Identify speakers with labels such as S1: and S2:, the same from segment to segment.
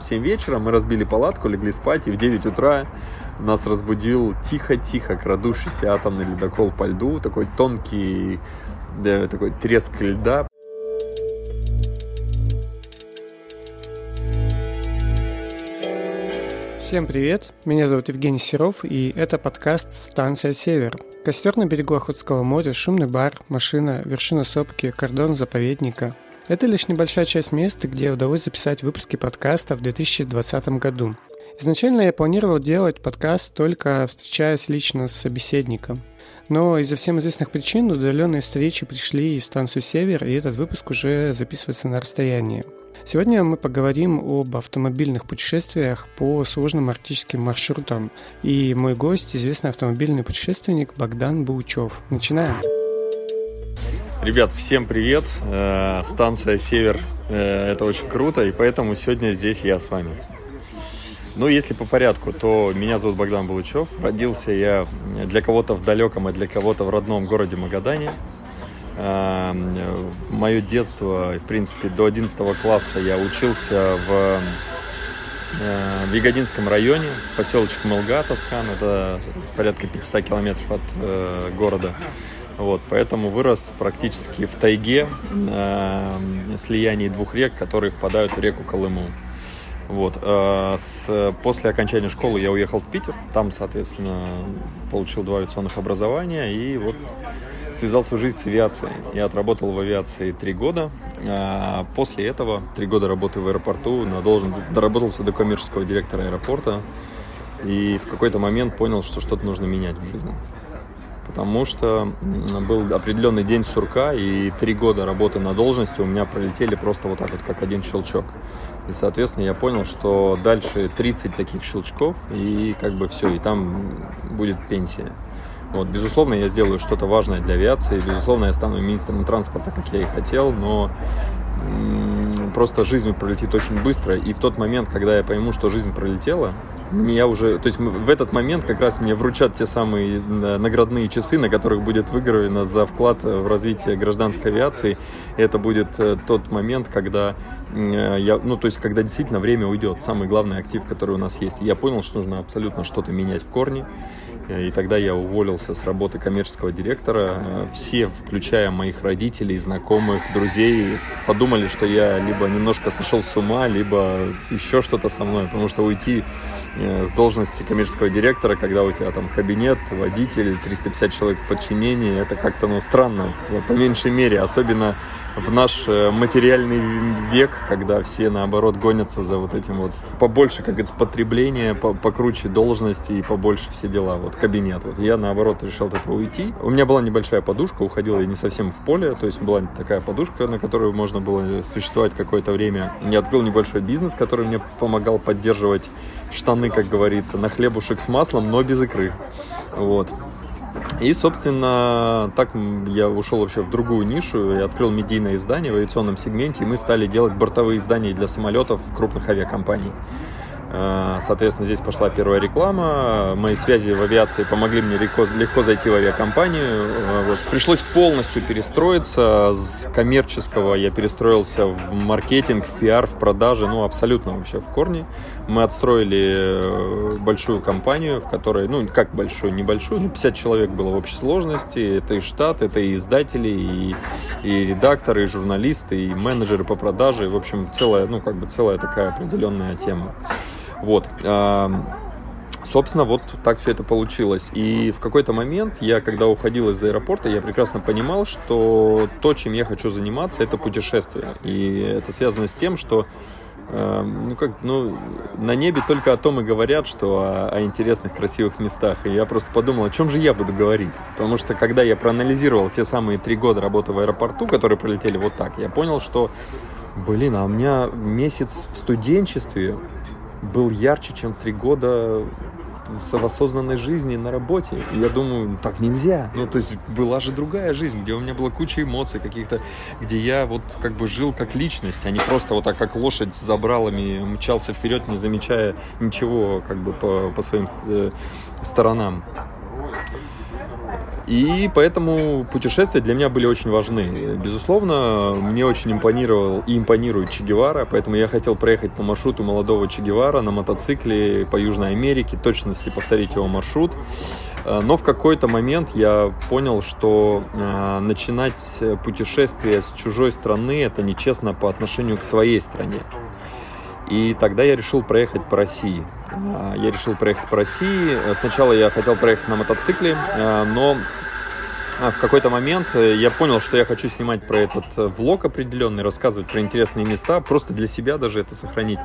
S1: там 7 вечера, мы разбили палатку, легли спать, и в 9 утра нас разбудил тихо-тихо крадущийся атомный ледокол по льду, такой тонкий, да, такой треск льда.
S2: Всем привет, меня зовут Евгений Серов, и это подкаст «Станция Север». Костер на берегу Охотского моря, шумный бар, машина, вершина сопки, кордон заповедника. Это лишь небольшая часть места, где удалось записать выпуски подкаста в 2020 году. Изначально я планировал делать подкаст только встречаясь лично с собеседником. Но из-за всем известных причин удаленные встречи пришли в станцию «Север», и этот выпуск уже записывается на расстоянии. Сегодня мы поговорим об автомобильных путешествиях по сложным арктическим маршрутам. И мой гость – известный автомобильный путешественник Богдан Баучев. Начинаем!
S1: Ребят, всем привет! Э, станция «Север» э, – это очень круто, и поэтому сегодня здесь я с вами. Ну, если по порядку, то меня зовут Богдан Балычев. Родился я для кого-то в далеком, а для кого-то в родном городе Магадане. Эм, Мое детство, в принципе, до 11 класса я учился в, э, в Ягодинском районе, поселочек Мылга, Тоскан, это порядка 500 километров от э, города. Вот, поэтому вырос практически в тайге, э, слиянии двух рек, которые впадают в реку Колыму. Вот. Э, с, после окончания школы я уехал в Питер. Там, соответственно, получил два авиационных образования и вот связал свою жизнь с авиацией. Я отработал в авиации три года. А после этого, три года работы в аэропорту, должен, доработался до коммерческого директора аэропорта. И в какой-то момент понял, что что-то нужно менять в жизни. Потому что был определенный день сурка, и три года работы на должности у меня пролетели просто вот так вот, как один щелчок. И, соответственно, я понял, что дальше 30 таких щелчков, и как бы все, и там будет пенсия. Вот, безусловно, я сделаю что-то важное для авиации, безусловно, я стану министром транспорта, как я и хотел, но просто жизнь пролетит очень быстро, и в тот момент, когда я пойму, что жизнь пролетела, я уже, то есть в этот момент как раз мне вручат те самые э, наградные часы, на которых будет выгравлено за вклад в развитие гражданской авиации. Это будет э, тот момент, когда э, я, ну, то есть, когда действительно время уйдет, самый главный актив, который у нас есть. я понял, что нужно абсолютно что-то менять в корне. И тогда я уволился с работы коммерческого директора. Все, включая моих родителей, знакомых, друзей, подумали, что я либо немножко сошел с ума, либо еще что-то со мной, потому что уйти с должности коммерческого директора, когда у тебя там кабинет, водитель, 350 человек в подчинении, это как-то, ну, странно, по меньшей мере, особенно в наш э, материальный век, когда все, наоборот, гонятся за вот этим вот побольше, как говорится, потребление, покруче должности и побольше все дела, вот кабинет. Вот я, наоборот, решил от этого уйти. У меня была небольшая подушка, уходила я не совсем в поле, то есть была такая подушка, на которую можно было существовать какое-то время. Я открыл небольшой бизнес, который мне помогал поддерживать штаны, как говорится, на хлебушек с маслом, но без икры. Вот. И, собственно, так я ушел вообще в другую нишу и открыл медийное издание в авиационном сегменте, и мы стали делать бортовые издания для самолетов крупных авиакомпаний. Э, соответственно, здесь пошла первая реклама. Мои связи в авиации помогли мне легко, легко зайти в авиакомпанию. Э, вот. Пришлось полностью перестроиться. С коммерческого я перестроился в маркетинг, в пиар, в продажи. Ну, абсолютно вообще в корне. Мы отстроили э, большую компанию, в которой, ну, как большую, небольшую, ну, 50 человек было в общей сложности. Это и штат, это и издатели, и, и редакторы, и журналисты, и менеджеры по продаже. И, в общем, целая, ну, как бы целая такая определенная тема. Вот. Собственно, вот так все это получилось. И в какой-то момент я, когда уходил из аэропорта, я прекрасно понимал, что то, чем я хочу заниматься, это путешествие. И это связано с тем, что ну как, ну, на небе только о том и говорят, что о, о интересных, красивых местах. И я просто подумал, о чем же я буду говорить. Потому что когда я проанализировал те самые три года работы в аэропорту, которые пролетели вот так, я понял, что, блин, а у меня месяц в студенчестве был ярче, чем три года в осознанной жизни на работе. И я думаю, так нельзя. Ну, то есть была же другая жизнь, где у меня была куча эмоций каких-то, где я вот как бы жил как личность, а не просто вот так, как лошадь с забралами мчался вперед, не замечая ничего как бы по, по своим э, сторонам. И поэтому путешествия для меня были очень важны. Безусловно, мне очень импонировал и импонирует Че Гевара, поэтому я хотел проехать по маршруту молодого Че Гевара на мотоцикле по Южной Америке, точности повторить его маршрут. Э, но в какой-то момент я понял, что э, начинать путешествие с чужой страны это нечестно по отношению к своей стране. И тогда я решил проехать по России. Э, я решил проехать по России. Сначала я хотел проехать на мотоцикле, но в какой-то момент я понял, что я хочу снимать про этот влог определенный, рассказывать про интересные места, просто для себя даже это сохранить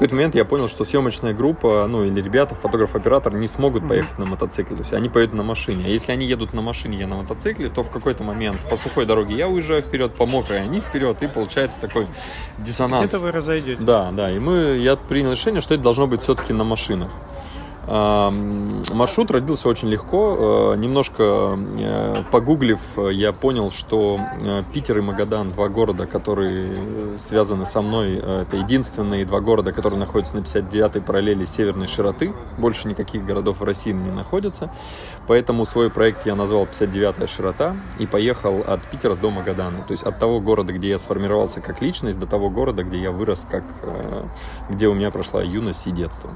S1: какой-то момент я понял, что съемочная группа, ну или ребята, фотограф-оператор не смогут поехать на мотоцикле. То есть они поедут на машине. А если они едут на машине, я на мотоцикле, то в какой-то момент по сухой дороге я уезжаю вперед, по мокрой они вперед, и получается такой диссонанс.
S2: Где-то вы разойдетесь.
S1: Да, да. И мы, я принял решение, что это должно быть все-таки на машинах. Маршрут родился очень легко. Э, немножко э, погуглив, я понял, что э, Питер и Магадан, два города, которые связаны со мной, это единственные два города, которые находятся на 59-й параллели северной широты. Больше никаких городов в России не находится. Поэтому свой проект я назвал 59-я широта и поехал от Питера до Магадана. То есть от того города, где я сформировался как личность, до того города, где я вырос, как, где у меня прошла юность и детство.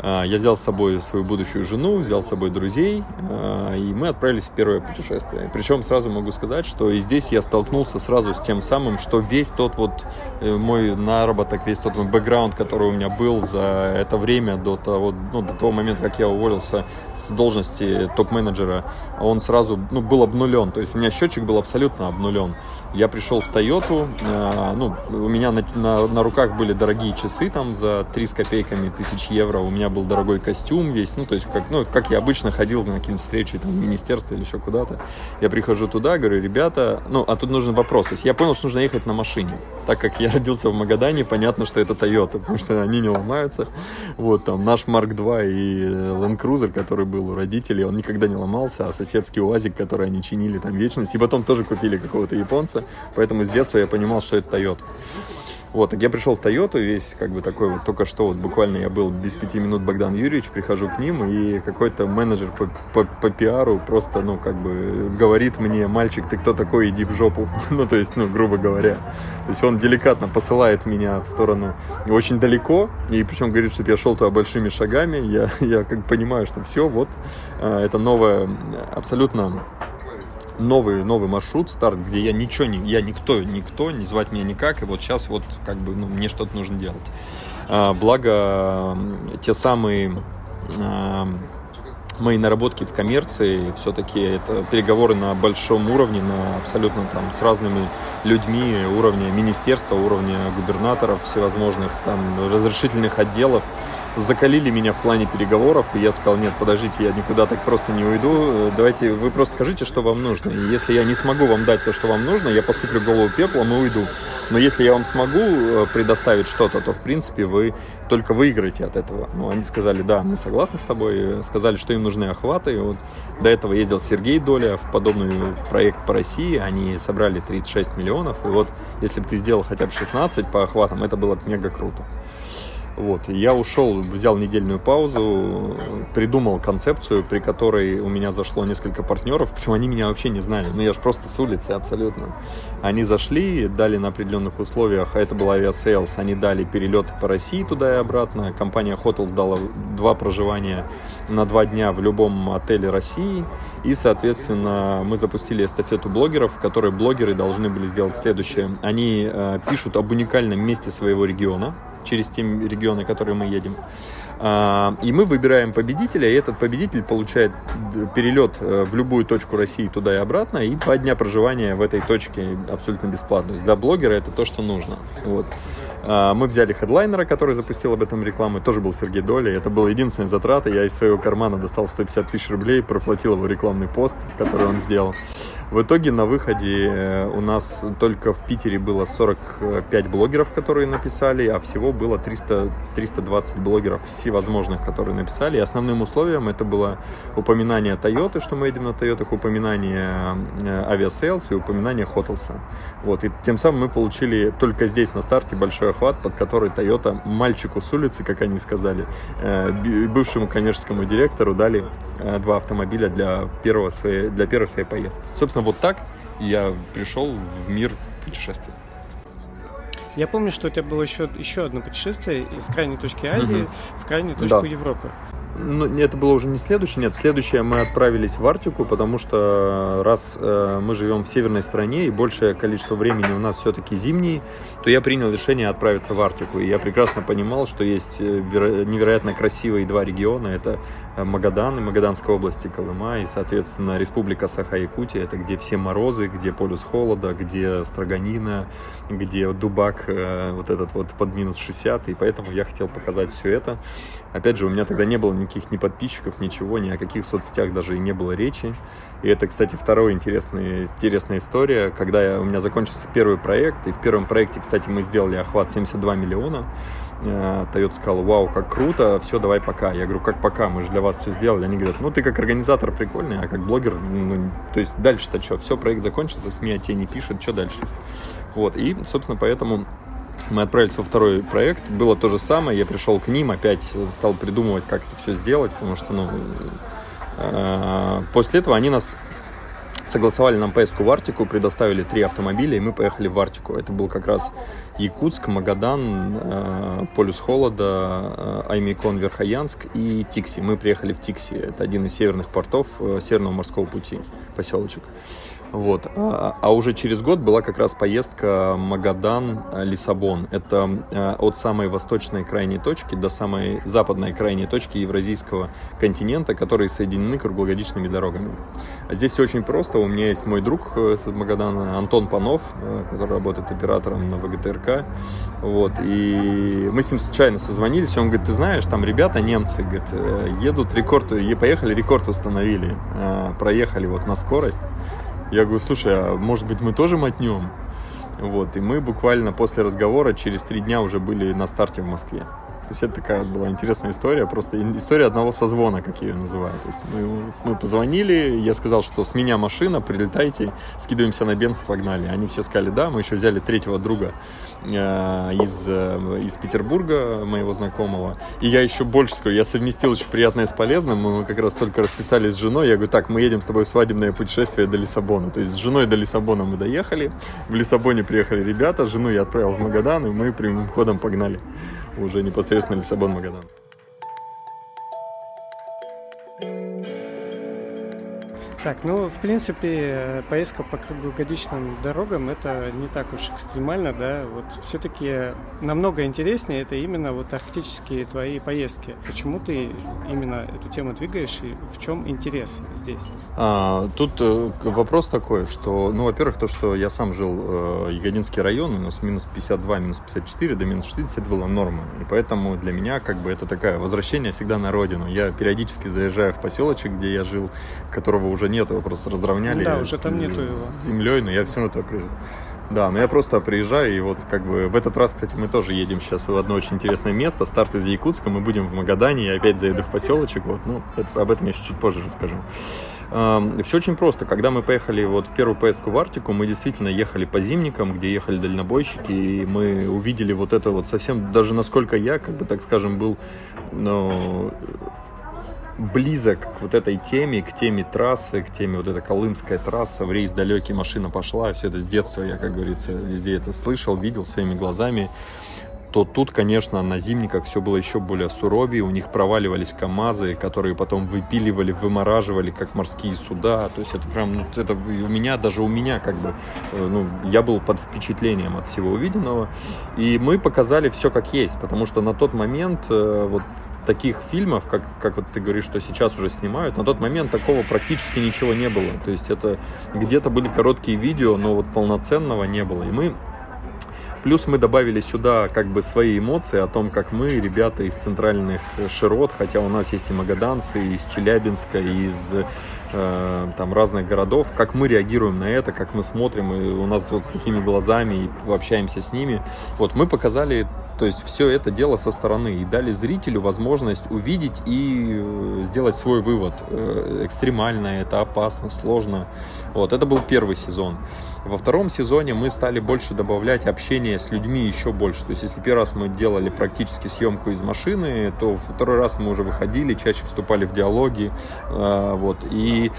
S1: Я взял с собой свою будущую жену, взял с собой друзей, э, и мы отправились в первое путешествие. Причем сразу могу сказать, что и здесь я столкнулся сразу с тем самым, что весь тот вот э, мой наработок, весь тот мой бэкграунд, который у меня был за это время до того, ну, до того момента, как я уволился с должности топ-менеджера, он сразу ну, был обнулен. То есть у меня счетчик был абсолютно обнулен. Я пришел в Тойоту, э, ну, у меня на, на, на руках были дорогие часы там за 3 с копейками тысяч евро, у меня был дорогой костюм весь, ну, то есть как, ну, как я обычно ходил на какие-то встречи там в министерство или еще куда-то. Я прихожу туда, говорю, ребята, ну, а тут нужен вопрос. То есть я понял, что нужно ехать на машине. Так как я родился в Магадане, понятно, что это Toyota, потому что они не ломаются. Вот там наш Mark II и Land Cruiser, который был у родителей, он никогда не ломался, а соседский УАЗик, который они чинили там вечность, и потом тоже купили какого-то японца, нравится. Поэтому с детства я понимал, что это Toyota. Вот, так я пришел в Тойоту, весь как бы такой вот, только что вот буквально я был без пяти минут Богдан Юрьевич, прихожу к ним, и какой-то менеджер по, по, по пиару просто, ну, как бы говорит мне, мальчик, ты кто такой, иди в жопу, ну, то есть, ну, грубо говоря. То есть он деликатно посылает меня в сторону очень далеко, и причем говорит, чтобы я шел туда большими шагами, я, я как понимаю, что все, вот, э, это новое, абсолютно новый, новый маршрут, старт, где я ничего не, я никто, никто, не звать меня никак, и вот сейчас вот как бы ну, мне что-то нужно делать. А, благо, те самые а, мои наработки в коммерции, все-таки это переговоры на большом уровне, на абсолютно там с разными людьми, уровня министерства, уровня губернаторов всевозможных, там разрешительных отделов, закалили меня в плане переговоров, и я сказал, нет, подождите, я никуда так просто не уйду, э, давайте вы просто скажите, что вам нужно. И если я не смогу вам дать то, что вам нужно, я посыплю голову пеплом и уйду. Но если я вам смогу э, предоставить что-то, то, в принципе, вы только выиграете от этого. Ну, они сказали, да, мы согласны с тобой, сказали, что им нужны охваты. И вот до этого ездил Сергей Доля в подобный проект по России, они собрали 36 миллионов, и вот если бы ты сделал хотя бы 16 по охватам, это было бы мега круто. Вот, я ушел, взял недельную паузу, придумал концепцию, при которой у меня зашло несколько партнеров, причем они меня вообще не знали, ну я же просто с улицы абсолютно. Они зашли, дали на определенных условиях, это был Aviasales, они дали перелет по России туда и обратно, компания Hotels дала два проживания на два дня в любом отеле России, и, соответственно, мы запустили эстафету блогеров, в которой блогеры должны были сделать следующее. Они э, пишут об уникальном месте своего региона, через те регионы, которые мы едем. А, и мы выбираем победителя, и этот победитель получает перелет э, в любую точку России туда и обратно, и два дня проживания в этой точке абсолютно бесплатно. То есть для блогера это то, что нужно. Вот. А, мы взяли хедлайнера, который запустил об этом рекламу, тоже был Сергей Доли. Это была единственная затрата. Я из своего кармана достал 150 тысяч рублей, проплатил его рекламный пост, который он сделал. В итоге на выходе э, у нас только в Питере было 45 блогеров, которые написали, а всего было 300, 320 блогеров всевозможных, которые написали. И основным условием это было упоминание Toyota, что мы едем на Toyota, упоминание э, Aviasales и упоминание Hotels а. Вот. И тем самым мы получили только здесь на старте большой охват, под который Toyota мальчику с улицы, как они сказали, э, бывшему коммерческому директору дали два автомобиля для, первого своей, для первой своей поездки. Собственно, вот так я пришел в мир путешествий.
S2: Я помню, что у тебя было еще, еще одно путешествие из крайней точки Азии угу. в крайнюю точку да. Европы
S1: ну, это было уже не следующее, нет, следующее мы отправились в Арктику, потому что раз э, мы живем в северной стране и большее количество времени у нас все-таки зимний, то я принял решение отправиться в Арктику. И я прекрасно понимал, что есть э, невероятно красивые два региона. Это э, Магадан и Магаданская область и Колыма, и, соответственно, Республика Саха-Якутия. Это где все морозы, где полюс холода, где строганина, где дубак э, вот этот вот под минус 60. И поэтому я хотел показать все это. Опять же, у меня тогда не было никаких ни подписчиков, ничего, ни о каких соцсетях даже и не было речи. И это, кстати, вторая интересная, интересная история. Когда я, у меня закончился первый проект, и в первом проекте, кстати, мы сделали охват 72 миллиона, э, Toyota сказал, вау, как круто, все, давай пока. Я говорю, как пока, мы же для вас все сделали. Они говорят, ну ты как организатор прикольный, а как блогер, ну, то есть дальше-то что, все, проект закончился, СМИ о тебе не пишут, что дальше? Вот, и, собственно, поэтому мы отправились во второй проект, было то же самое, я пришел к ним, опять стал придумывать, как это все сделать, потому что, ну, э, после этого они нас согласовали нам поездку в Арктику, предоставили три автомобиля, и мы поехали в Арктику. Это был как раз Якутск, Магадан, э, Полюс Холода, э, Аймикон, Верхоянск и Тикси. Мы приехали в Тикси, это один из северных портов Северного морского пути, поселочек. Вот. А, а уже через год была как раз поездка Магадан-Лиссабон. Это э, от самой восточной крайней точки до самой западной крайней точки Евразийского континента, которые соединены круглогодичными дорогами. А здесь очень просто. У меня есть мой друг э, с Магадана, Антон Панов, э, который работает оператором на ВГТРК. Вот. И мы с ним случайно созвонились, он говорит, ты знаешь, там ребята, немцы, говорит, едут рекорд, поехали, рекорд установили, проехали вот на скорость. Я говорю, слушай, а может быть мы тоже мотнем? Вот, и мы буквально после разговора через три дня уже были на старте в Москве. То есть это такая была интересная история, просто история одного созвона, как ее называю. То есть мы, мы позвонили, я сказал, что с меня машина, прилетайте, скидываемся на бенз, погнали. Они все сказали, да, мы еще взяли третьего друга э, из, э, из Петербурга, моего знакомого. И я еще больше скажу, я совместил очень приятное с полезным, мы как раз только расписались с женой, я говорю, так, мы едем с тобой в свадебное путешествие до Лиссабона. То есть с женой до Лиссабона мы доехали, в Лиссабоне приехали ребята, жену я отправил в Магадан, и мы прямым ходом погнали уже непосредственно Лиссабон-Магадан.
S2: Так, ну, в принципе, поездка по круглогодичным дорогам это не так уж экстремально, да. Вот все-таки намного интереснее это именно вот арктические твои поездки. Почему ты именно эту тему двигаешь и в чем интерес здесь?
S1: А, тут э, вопрос такой, что, ну, во-первых, то, что я сам жил э, Ягодинский район, у нас минус 52, минус 54, до минус 60 это была норма. И поэтому для меня как бы это такое возвращение всегда на родину. Я периодически заезжаю в поселочек, где я жил, которого уже нету, его просто разровняли
S2: да, уже там нету его.
S1: с землей, но я все равно туда приезжаю. Да, но я просто приезжаю, и вот как бы в этот раз, кстати, мы тоже едем сейчас в одно очень интересное место. Старт из Якутска, мы будем в Магадане, я опять заеду в поселочек, вот, ну, это, об этом я чуть позже расскажу. Все очень просто. Когда мы поехали вот в первую поездку в Арктику, мы действительно ехали по зимникам, где ехали дальнобойщики, и мы увидели вот это вот совсем, даже насколько я, как бы так скажем, был ну, близок к вот этой теме, к теме трассы, к теме вот этой колымская трасса, в рейс далекий машина пошла, все это с детства я, как говорится, везде это слышал, видел своими глазами, то тут, конечно, на зимниках все было еще более суровее, у них проваливались КАМАЗы, которые потом выпиливали, вымораживали, как морские суда, то есть это прям, ну, это у меня, даже у меня, как бы, э, ну, я был под впечатлением от всего увиденного, и мы показали все как есть, потому что на тот момент, э, вот таких фильмов, как, как вот ты говоришь, что сейчас уже снимают, на тот момент такого практически ничего не было. То есть это где-то были короткие видео, но вот полноценного не было. И мы Плюс мы добавили сюда как бы свои эмоции о том, как мы, ребята из центральных широт, хотя у нас есть и магаданцы, и из Челябинска, и из э, там разных городов, как мы реагируем на это, как мы смотрим, и у нас вот с такими глазами и общаемся с ними. Вот мы показали то есть все это дело со стороны и дали зрителю возможность увидеть и э, сделать свой вывод. Э, экстремально это, опасно, сложно. Вот, это был первый сезон. Во втором сезоне мы стали больше добавлять общение с людьми еще больше. То есть, если первый раз мы делали практически съемку из машины, то второй раз мы уже выходили, чаще вступали в диалоги. Э, вот. И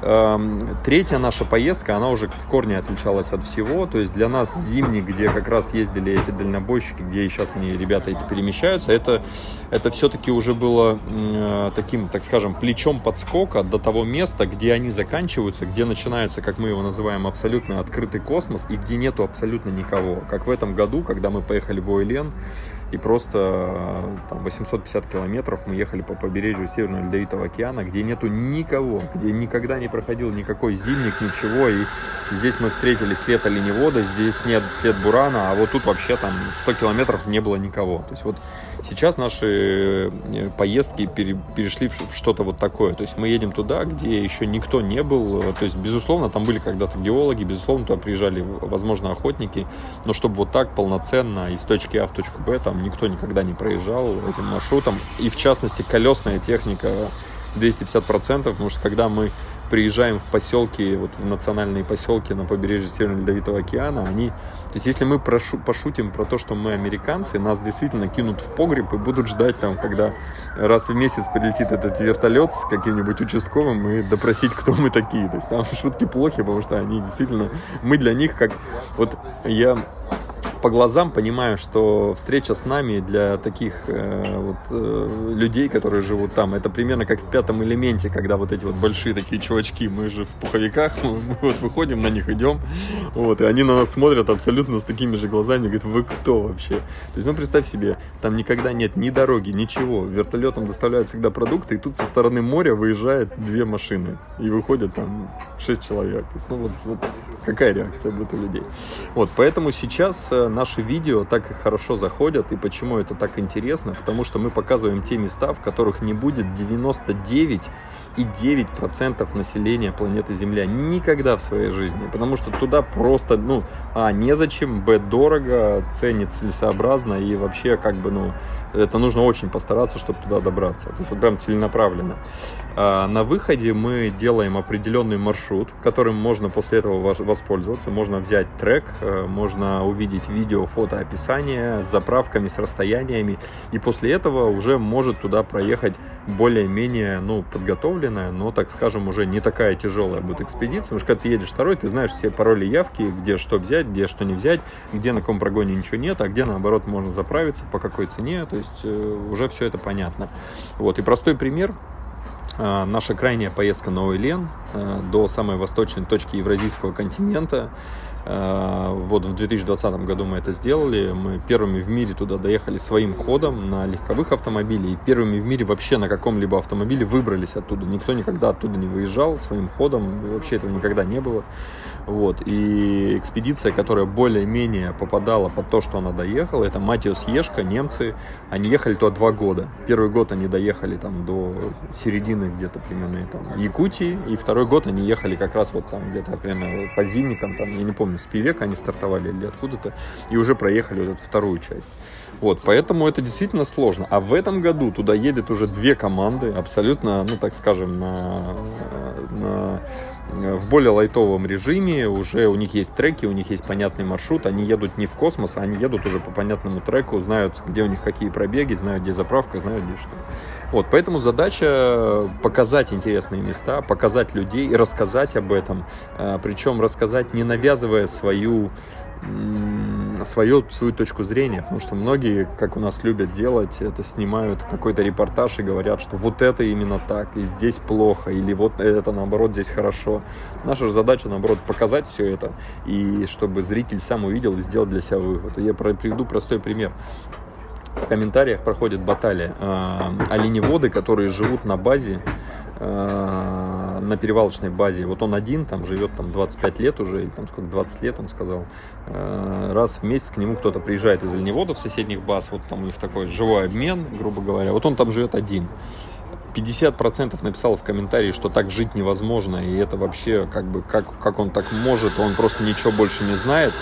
S1: Эм, третья наша поездка, она уже в корне отличалась от всего. То есть для нас зимний, где как раз ездили эти дальнобойщики, где и сейчас они, ребята эти перемещаются, это, это все-таки уже было э, таким, так скажем, плечом подскока до того места, где они заканчиваются, где начинается, как мы его называем, абсолютно открытый космос и где нету абсолютно никого. Как в этом году, когда мы поехали в Ойлен, и просто там, 850 километров мы ехали по побережью Северного Ледовитого океана, где нету никого, где никогда не проходил никакой зимник, ничего. И здесь мы встретили след оленевода, здесь нет след бурана, а вот тут вообще там 100 километров не было никого. То есть вот Сейчас наши э, поездки перешли в что-то вот такое. То есть мы едем туда, где еще никто не был. То есть, безусловно, там были когда-то геологи, безусловно, туда приезжали, возможно, охотники. Но чтобы вот так полноценно из точки А в точку Б, там никто никогда не проезжал этим маршрутом. И в частности, колесная техника 250%, потому что когда мы приезжаем в поселки, вот в национальные поселки на побережье Северного Ледовитого океана, они, то есть если мы прошу, пошутим про то, что мы американцы, нас действительно кинут в погреб и будут ждать там, когда раз в месяц прилетит этот вертолет с каким-нибудь участковым и допросить, кто мы такие. То есть там шутки плохи, потому что они действительно, мы для них как, вот я по глазам понимаю, что встреча с нами для таких э, вот, э, людей, которые живут там, это примерно как в пятом элементе, когда вот эти вот большие такие чувачки, мы же в пуховиках, мы, мы вот выходим на них, идем, вот, и они на нас смотрят абсолютно с такими же глазами, говорят, вы кто вообще? То есть, ну, представь себе, там никогда нет ни дороги, ничего, вертолетом доставляют всегда продукты, и тут со стороны моря выезжает две машины, и выходят там шесть человек. То есть, ну, вот, вот какая реакция будет у людей? Вот, поэтому сейчас э, наши видео так и хорошо заходят, и почему это так интересно, потому что мы показываем те места, в которых не будет 99 и 9% населения планеты Земля никогда в своей жизни, потому что туда просто, ну, а, незачем, б, дорого, ценит целесообразно и вообще как бы, ну, это нужно очень постараться, чтобы туда добраться. То есть вот прям целенаправленно. А на выходе мы делаем определенный маршрут, которым можно после этого воспользоваться. Можно взять трек, э, можно увидеть видео, фото, описание с заправками, с расстояниями. И после этого уже может туда проехать более-менее ну, подготовленная, но, так скажем, уже не такая тяжелая будет экспедиция. Потому что когда ты едешь второй, ты знаешь все пароли явки, где что взять, где что не взять, где на каком прогоне ничего нет, а где, наоборот, можно заправиться, по какой цене. То есть э, уже все это понятно. Вот. И простой пример. Э, наша крайняя поездка на Ойлен э, до самой восточной точки Евразийского континента. Вот в 2020 году мы это сделали. Мы первыми в мире туда доехали своим ходом на легковых автомобилях. И первыми в мире вообще на каком-либо автомобиле выбрались оттуда. Никто никогда оттуда не выезжал своим ходом. И вообще этого никогда не было. Вот. И экспедиция, которая более-менее попадала под то, что она доехала, это Матиус Ешка, немцы. Они ехали туда два года. Первый год они доехали там до середины где-то примерно там, Якутии, и второй год они ехали как раз вот там где-то примерно по зимникам, там, я не помню, с Пивека они стартовали или откуда-то, и уже проехали вот эту вторую часть. Вот, поэтому это действительно сложно. А в этом году туда едет уже две команды, абсолютно, ну так скажем, на, на в более лайтовом режиме, уже у них есть треки, у них есть понятный маршрут, они едут не в космос, а они едут уже по понятному треку, знают, где у них какие пробеги, знают, где заправка, знают, где что. Вот, поэтому задача показать интересные места, показать людей и рассказать об этом, а, причем рассказать не навязывая свою свою, свою точку зрения, потому что многие, как у нас любят делать, это снимают какой-то репортаж и говорят, что вот это именно так, и здесь плохо, или вот это наоборот здесь хорошо. Наша же задача наоборот показать все это, и чтобы зритель сам увидел и сделал для себя вывод. Я приведу простой пример в комментариях проходит баталия. Э, оленеводы, которые живут на базе, э, на перевалочной базе. Вот он один, там живет там 25 лет уже, или там сколько, 20 лет, он сказал. Э, раз в месяц к нему кто-то приезжает из оленеводов соседних баз, вот там у них такой живой обмен, грубо говоря. Вот он там живет один. 50% написал в комментарии, что так жить невозможно, и это вообще как бы, как, как он так может, он просто ничего больше не знает.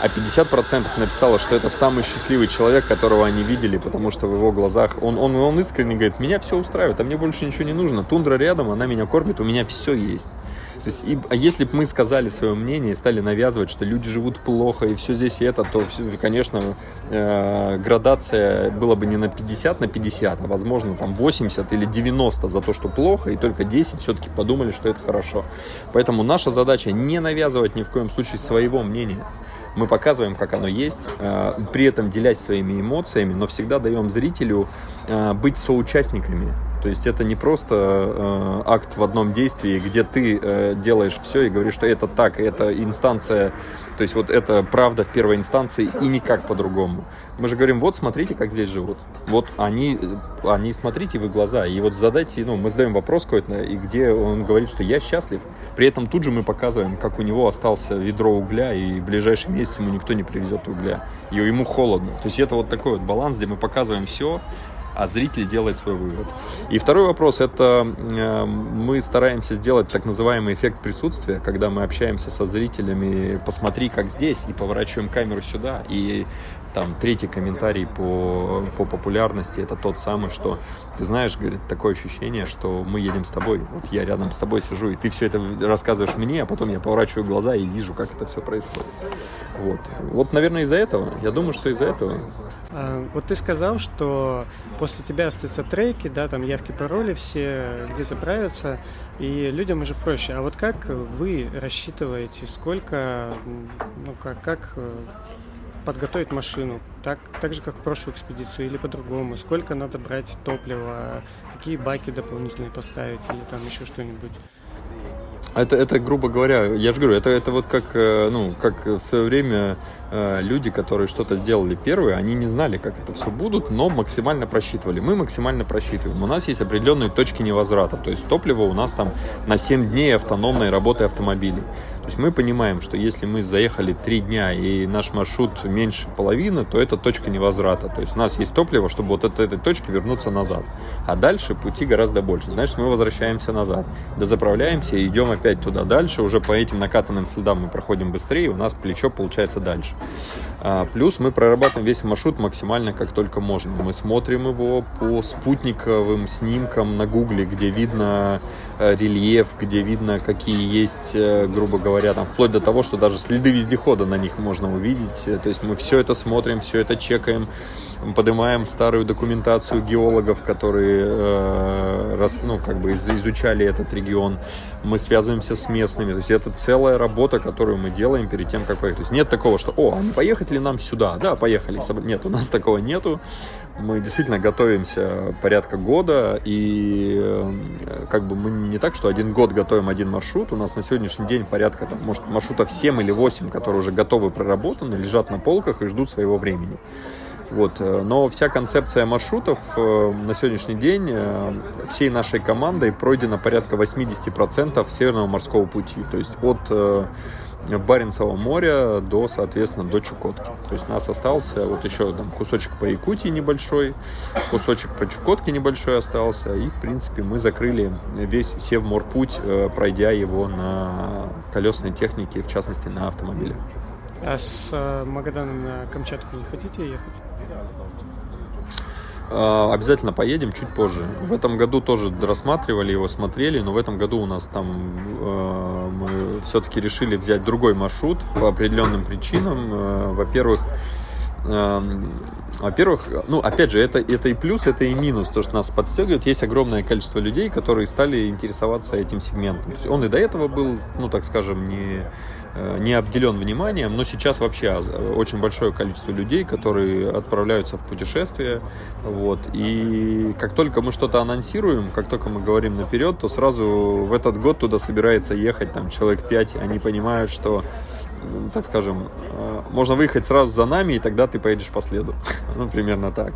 S1: А 50% написало, что это самый счастливый человек, которого они видели, потому что в его глазах он, он, он искренне говорит, меня все устраивает, а мне больше ничего не нужно. Тундра рядом, она меня кормит, у меня все есть. То есть, и, а если бы мы сказали свое мнение и стали навязывать, что люди живут плохо и все здесь и это, то, конечно, э, градация была бы не на 50 на 50, а возможно там 80 или 90 за то, что плохо, и только 10 все-таки подумали, что это хорошо. Поэтому наша задача не навязывать ни в коем случае своего мнения. Мы показываем, как оно есть, э, при этом делясь своими эмоциями, но всегда даем зрителю э, быть соучастниками то есть это не просто э, акт в одном действии, где ты э, делаешь все и говоришь, что это так, это инстанция, то есть вот это правда в первой инстанции и никак по-другому. Мы же говорим, вот смотрите, как здесь живут. Вот они, они смотрите в их глаза. И вот задайте, ну, мы задаем вопрос какой-то, и где он говорит, что я счастлив. При этом тут же мы показываем, как у него остался ведро угля, и в ближайший месяц ему никто не привезет угля. И ему холодно. То есть это вот такой вот баланс, где мы показываем все, а зритель делает свой вывод. И второй вопрос, это э, мы стараемся сделать так называемый эффект присутствия, когда мы общаемся со зрителями, посмотри, как здесь, и поворачиваем камеру сюда, и там третий комментарий по, по популярности это тот самый, что ты знаешь, говорит, такое ощущение, что мы едем с тобой. Вот я рядом с тобой сижу, и ты все это рассказываешь мне, а потом я поворачиваю глаза и вижу, как это все происходит. Вот, вот наверное, из-за этого. Я думаю, что из-за этого.
S2: А, вот ты сказал, что после тебя остаются треки, да, там явки, пароли, все где заправятся, и людям уже проще. А вот как вы рассчитываете, сколько, ну как, как э, подготовить машину, так, так же, как в прошлую экспедицию, или по-другому? Сколько надо брать топлива, какие баки дополнительные поставить, или там еще что-нибудь?
S1: Это, это, грубо говоря, я же говорю, это, это вот как, э, ну, как в свое время люди, которые что-то сделали первые, они не знали, как это все будут, но максимально просчитывали. Мы максимально просчитываем. У нас есть определенные точки невозврата. То есть топливо у нас там на 7 дней автономной работы автомобилей. То есть мы понимаем, что если мы заехали 3 дня и наш маршрут меньше половины, то это точка невозврата. То есть у нас есть топливо, чтобы вот от этой точки вернуться назад. А дальше пути гораздо больше. Значит, мы возвращаемся назад. Дозаправляемся и идем опять туда дальше. Уже по этим накатанным следам мы проходим быстрее, у нас плечо получается дальше. А, плюс мы прорабатываем весь маршрут максимально как только можно. Мы смотрим его по спутниковым снимкам на гугле, где видно э, рельеф, где видно, какие есть, э, грубо говоря, там, вплоть до того, что даже следы вездехода на них можно увидеть. То есть мы все это смотрим, все это чекаем поднимаем старую документацию геологов, которые э, раз, ну, как бы изучали этот регион. Мы связываемся с местными. То есть это целая работа, которую мы делаем перед тем, как поехать. То есть нет такого, что, о, а не поехать ли нам сюда? Да, поехали. Нет, у нас такого нету. Мы действительно готовимся порядка года, и э, как бы мы не так, что один год готовим один маршрут. У нас на сегодняшний день порядка, там, может, маршрутов 7 или 8, которые уже готовы, проработаны, лежат на полках и ждут своего времени. Вот. Э, но вся концепция маршрутов э, на сегодняшний день э, всей нашей командой пройдена порядка 80% Северного морского пути. То есть от Баренцева моря до, соответственно, до Чукотки. То есть у нас остался вот еще там кусочек по Якутии небольшой, кусочек по Чукотке небольшой остался, и, в принципе, мы закрыли весь Севморпуть, пройдя его на колесной технике, в частности, на автомобиле.
S2: А с Магадана на Камчатку не хотите ехать?
S1: А, обязательно поедем чуть позже. В этом году тоже рассматривали его, смотрели, но в этом году у нас там э, мы все-таки решили взять другой маршрут по определенным причинам. Э, во-первых, э, во-первых, ну, опять же, это, это и плюс, это и минус, то, что нас подстегивает. Есть огромное количество людей, которые стали интересоваться этим сегментом. То есть он и до этого был, ну, так скажем, не Э, не обделен вниманием, но сейчас вообще очень большое количество людей, которые отправляются в путешествие, вот, и как только мы что-то анонсируем, как только мы говорим наперед, то сразу в этот год туда собирается ехать там человек 5, они понимают, что так скажем, э, можно выехать сразу за нами, и тогда ты поедешь по следу. ну, примерно так.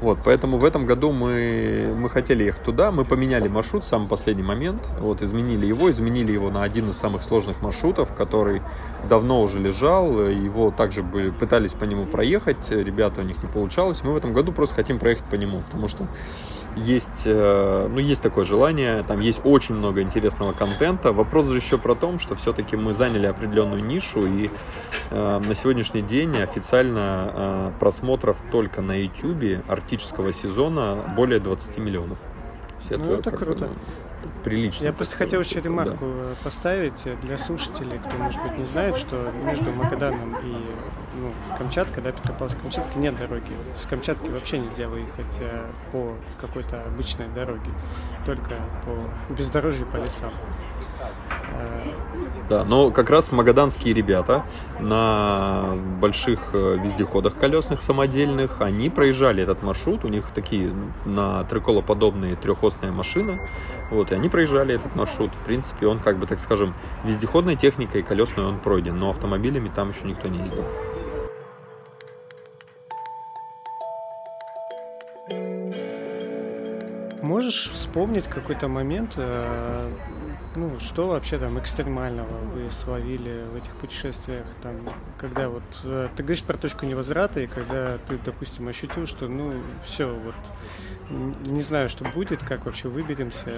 S1: Вот, поэтому в этом году мы, мы хотели ехать туда, мы поменяли маршрут в самый последний момент, вот, изменили его, изменили его на один из самых сложных маршрутов, который давно уже лежал, его также были, пытались по нему проехать, ребята у них не получалось, мы в этом году просто хотим проехать по нему, потому что есть, э, ну, есть такое желание, там есть очень много интересного контента. Вопрос же еще про то, что все-таки мы заняли определенную нишу, и э, на сегодняшний день официально э, просмотров только на YouTube арктического сезона более 20 миллионов.
S2: Это, ну, это круто. Ну,
S1: прилично.
S2: Я просто хотел еще ремарку да. поставить для слушателей, кто, может быть, не знает, что между Магаданом и ну, Камчаткой, да, Петропавловск-Камчатской нет дороги. С Камчатки вообще нельзя выехать э, по какой-то обычной дороге, только по бездорожью по лесам.
S1: Да, но как раз магаданские ребята на больших э, вездеходах колесных самодельных, они проезжали этот маршрут, у них такие на триколоподобные трехосная машина, вот, и они проезжали этот маршрут. В принципе, он, как бы, так скажем, вездеходной техникой колесной он пройден, но автомобилями там еще никто не ездил.
S2: Можешь вспомнить какой-то момент, э, ну, что вообще там экстремального вы словили в этих путешествиях, там, когда вот э, ты говоришь про точку невозврата, и когда ты, допустим, ощутил, что, ну, все, вот, не знаю, что будет, как вообще выберемся,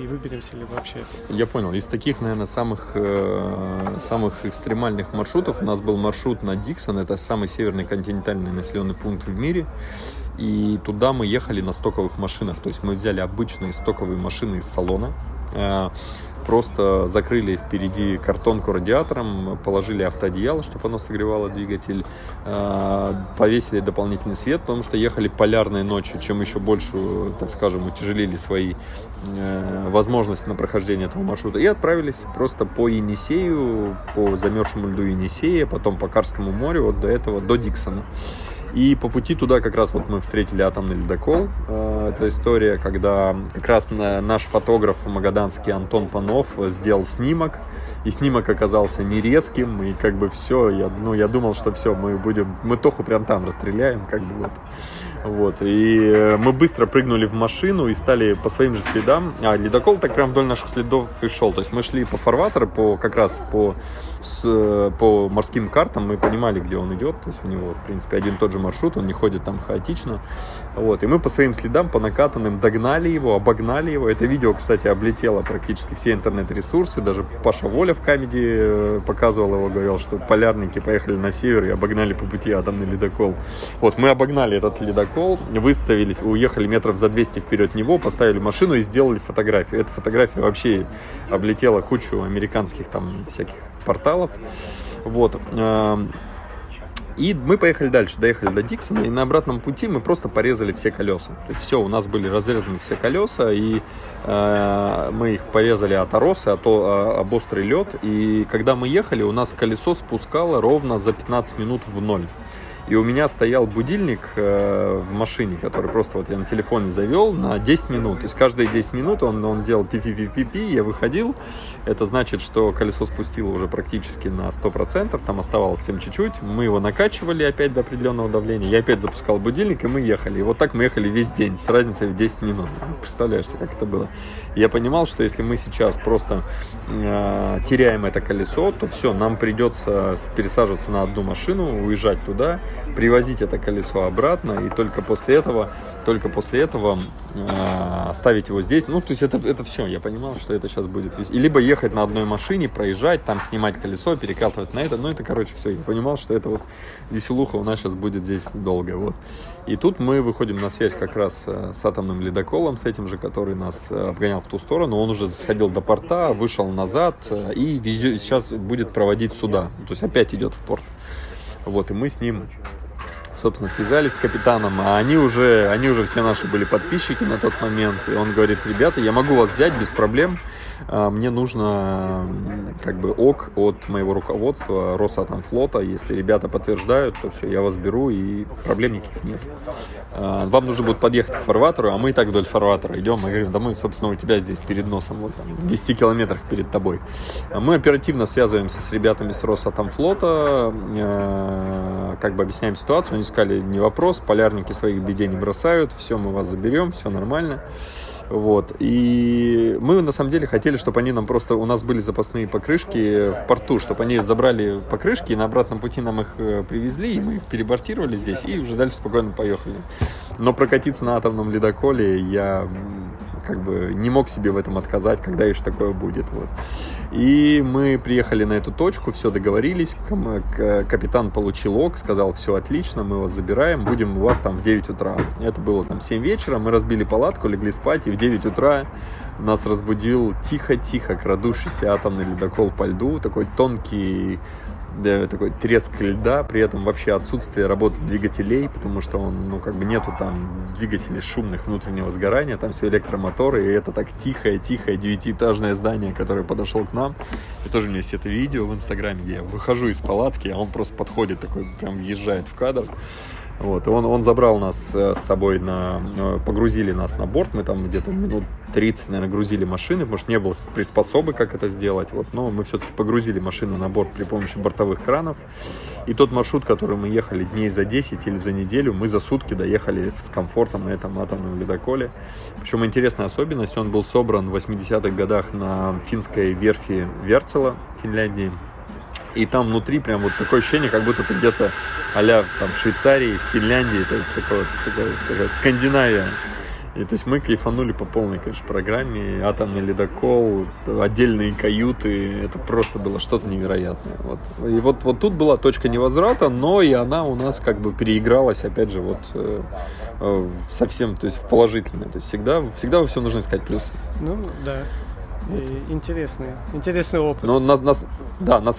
S2: и выберемся ли вообще.
S1: Я понял. Из таких, наверное, самых, э, самых экстремальных маршрутов у нас был маршрут на Диксон, это самый северный континентальный населенный пункт в мире, и туда мы ехали на стоковых машинах, то есть мы взяли обычные стоковые машины из салона, э, просто закрыли впереди картонку радиатором, положили автоодеяло, чтобы оно согревало двигатель, э, повесили дополнительный свет, потому что ехали полярной ночью, чем еще больше, так скажем, утяжелили свои э, возможности на прохождение этого маршрута, и отправились просто по Енисею, по замерзшему льду Енисея, потом по Карскому морю, вот до этого, до Диксона. И по пути туда как раз вот мы встретили атомный ледокол. Э, это история, когда как раз наш фотограф магаданский Антон Панов сделал снимок. И снимок оказался не резким. И как бы все, я, ну, я думал, что все, мы будем, мы Тоху прям там расстреляем, как бы вот. Вот, и мы быстро прыгнули в машину и стали по своим же следам. А ледокол так прям вдоль наших следов и шел. То есть мы шли по фарватеру, по, как раз по с, по морским картам мы понимали, где он идет. То есть у него, в принципе, один и тот же маршрут, он не ходит там хаотично. Вот. И мы по своим следам, по накатанным, догнали его, обогнали его. Это видео, кстати, облетело практически все интернет-ресурсы. Даже Паша Воля в камеди э, показывал его, говорил, что полярники поехали на север и обогнали по пути атомный ледокол. Вот, мы обогнали этот ледокол, выставились, уехали метров за 200 вперед него, поставили машину и сделали фотографию. Эта фотография вообще облетела кучу американских там всяких порталов. Вот. И мы поехали дальше, доехали до Диксона, и на обратном пути мы просто порезали все колеса. То есть все, у нас были разрезаны все колеса, и э, мы их порезали от оросы, от, а, об острый лед. И когда мы ехали, у нас колесо спускало ровно за 15 минут в ноль. И у меня стоял будильник э, в машине, который просто вот я на телефоне завел на 10 минут. То есть каждые 10 минут он, он делал пи-пи-пи-пи-пи, я выходил. Это значит, что колесо спустило уже практически на 100%, там оставалось всем чуть-чуть. Мы его накачивали опять до определенного давления. Я опять запускал будильник, и мы ехали. И вот так мы ехали весь день с разницей в 10 минут. Представляешь как это было? Я понимал, что если мы сейчас просто э, теряем это колесо, то все, нам придется пересаживаться на одну машину, уезжать туда, привозить это колесо обратно, и только после этого, только после этого э, оставить его здесь. Ну, то есть это, это все, я понимал, что это сейчас будет. И либо ехать на одной машине, проезжать, там снимать колесо, перекатывать на это. Ну, это, короче, все. Я понимал, что это вот веселуха у нас сейчас будет здесь долго. Вот. И тут мы выходим на связь как раз э, с атомным ледоколом, с этим же, который нас э, обгонял в ту сторону. Он уже сходил до порта, вышел назад э, и сейчас будет проводить сюда. То есть опять идет в порт. Вот, и мы с ним собственно, связались с капитаном, а они уже, они уже все наши были подписчики на тот момент, и он говорит, ребята, я могу вас взять без проблем, мне нужно как бы ок от моего руководства Росатомфлота. Если ребята подтверждают, то все, я вас беру и проблем никаких нет. А, вам нужно будет подъехать к фарватеру, а мы и так вдоль фарватера идем. Мы говорим, да мы, собственно, у тебя здесь перед носом, вот там, в 10 километрах перед тобой. А мы оперативно связываемся с ребятами с Росатомфлота, как бы объясняем ситуацию. Они сказали, не вопрос, полярники своих бедей не бросают, все, мы вас заберем, все нормально. Вот. И мы на самом деле хотели, чтобы они нам просто... У нас были запасные покрышки в порту, чтобы они забрали покрышки и на обратном пути нам их э, привезли, и мы их перебортировали здесь, и уже дальше спокойно поехали. Но прокатиться на атомном ледоколе я как бы не мог себе в этом отказать, когда еще такое будет. Вот. И мы приехали на эту точку, все договорились, капитан получил ок, сказал, все отлично, мы вас забираем, будем у вас там в 9 утра. Это было там 7 вечера, мы разбили палатку, легли спать, и в 9 утра нас разбудил тихо-тихо крадущийся атомный ледокол по льду, такой тонкий да, такой треск льда, при этом вообще отсутствие работы двигателей, потому что он, ну, как бы нету там двигателей шумных внутреннего сгорания, там все электромоторы, и это так тихое-тихое девятиэтажное здание, которое подошло к нам. И тоже у меня есть это видео в Инстаграме, где я выхожу из палатки, а он просто подходит такой, прям въезжает в кадр. Вот, и он, он забрал нас э, с собой на... Э, погрузили нас на борт, мы там где-то минут 30, наверное, грузили машины, что не было приспособы, как это сделать, вот, но мы все-таки погрузили машину на борт при помощи бортовых кранов, и тот маршрут, который мы ехали дней за 10 или за неделю, мы за сутки доехали с комфортом на этом атомном ледоколе. Причем интересная особенность, он был собран в 80-х годах на финской верфи Верцела в Финляндии, и там внутри прям вот такое ощущение, как будто ты где-то а там Швейцарии, Финляндии, то есть такое, такое, такая Скандинавия. И то есть мы кайфанули по полной, конечно, программе. Атомный ледокол, отдельные каюты. Это просто было что-то невероятное. Вот. И вот, вот тут была точка невозврата, но и она у нас как бы переигралась, опять же, вот э, э, совсем, то есть в положительное. То есть всегда, всегда во всем нужно искать плюсы.
S2: Ну, да. И интересный, интересный опыт.
S1: Но на, на, да, на,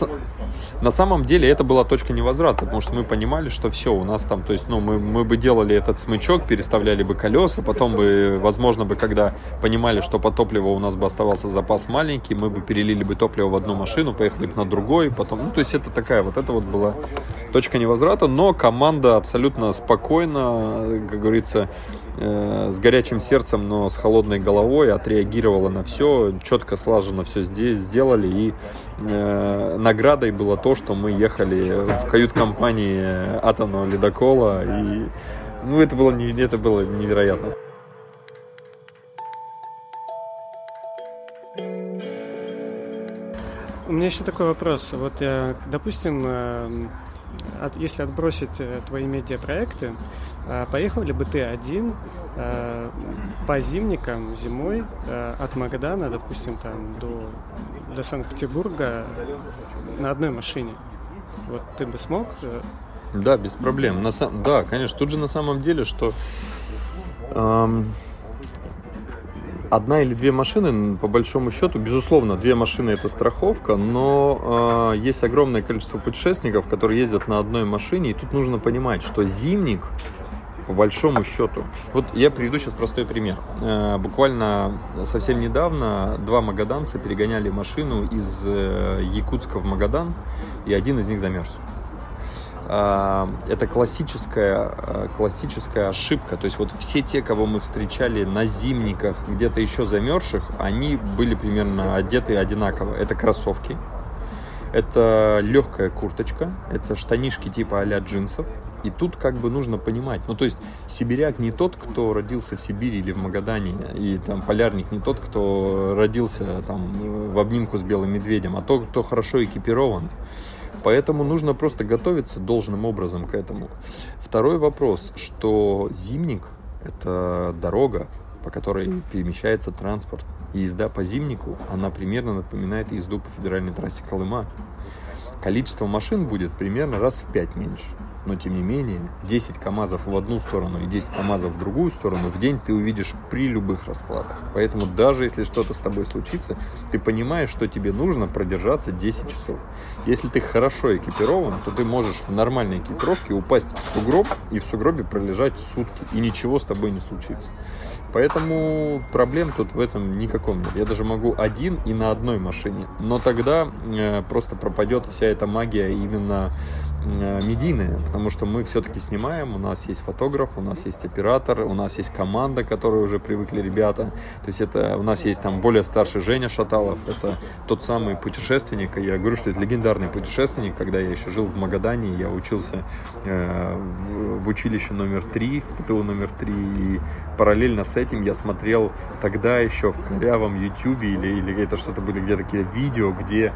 S1: на самом деле это была точка невозврата, потому что мы понимали, что все, у нас там, то есть, ну, мы, мы бы делали этот смычок, переставляли бы колеса, потом бы, возможно, бы, когда понимали, что по топливу у нас бы оставался запас маленький, мы бы перелили бы топливо в одну машину, поехали бы на другой, потом, ну, то есть это такая вот, это вот была точка невозврата, но команда абсолютно спокойно, как говорится, с горячим сердцем, но с холодной головой отреагировала на все, четко слаженно все здесь сделали и э, наградой было то, что мы ехали в кают-компании атомного ледокола и ну это было это было невероятно.
S2: У меня еще такой вопрос. Вот, допустим, э, если отбросить э, твои медиапроекты, э, поехал ли бы ты один э, по зимникам зимой от Магадана, допустим, там до, до Санкт-Петербурга на одной машине? Вот ты бы смог?
S1: Да, без проблем. На, да, конечно. Тут же на самом деле, что эм, одна или две машины, по большому счету, безусловно, две машины это страховка, но э, есть огромное количество путешественников, которые ездят на одной машине, и тут нужно понимать, что зимник, по большому счету, вот я приведу сейчас простой пример. Э, буквально совсем недавно два магаданца перегоняли машину из э, Якутска в Магадан, и один из них замерз. А, это классическая, классическая ошибка. То есть вот все те, кого мы встречали на зимниках, где-то еще замерзших, они были примерно одеты одинаково. Это кроссовки, это легкая курточка, это штанишки типа а джинсов. И тут как бы нужно понимать, ну то есть сибиряк не тот, кто родился в Сибири или в Магадане, и там полярник не тот, кто родился там в обнимку с белым медведем, а тот, кто хорошо экипирован. Поэтому нужно просто готовиться должным образом к этому. Второй вопрос, что зимник – это дорога, по которой перемещается транспорт. Езда по зимнику, она примерно напоминает езду по федеральной трассе Колыма. Количество машин будет примерно раз в пять меньше но тем не менее 10 КАМАЗов в одну сторону и 10 КАМАЗов в другую сторону в день ты увидишь при любых раскладах. Поэтому даже если что-то с тобой случится, ты понимаешь, что тебе нужно продержаться 10 часов. Если ты хорошо экипирован, то ты можешь в нормальной экипировке упасть в сугроб и в сугробе пролежать сутки, и ничего с тобой не случится. Поэтому проблем тут в этом никаком нет. Я даже могу один и на одной машине. Но тогда э, просто пропадет вся эта магия именно э, медийное, потому что мы все-таки снимаем, у нас есть фотограф, у нас есть оператор, у нас есть команда, которой уже привыкли ребята. То есть это у нас есть там более старший Женя Шаталов, это тот самый путешественник. Я говорю, что это легендарный путешественник. Когда я еще жил в Магадане, я учился э, в, училище номер три, в ПТУ номер три, и параллельно с этим я смотрел тогда еще в корявом YouTube или, или это что-то были где-то такие видео, где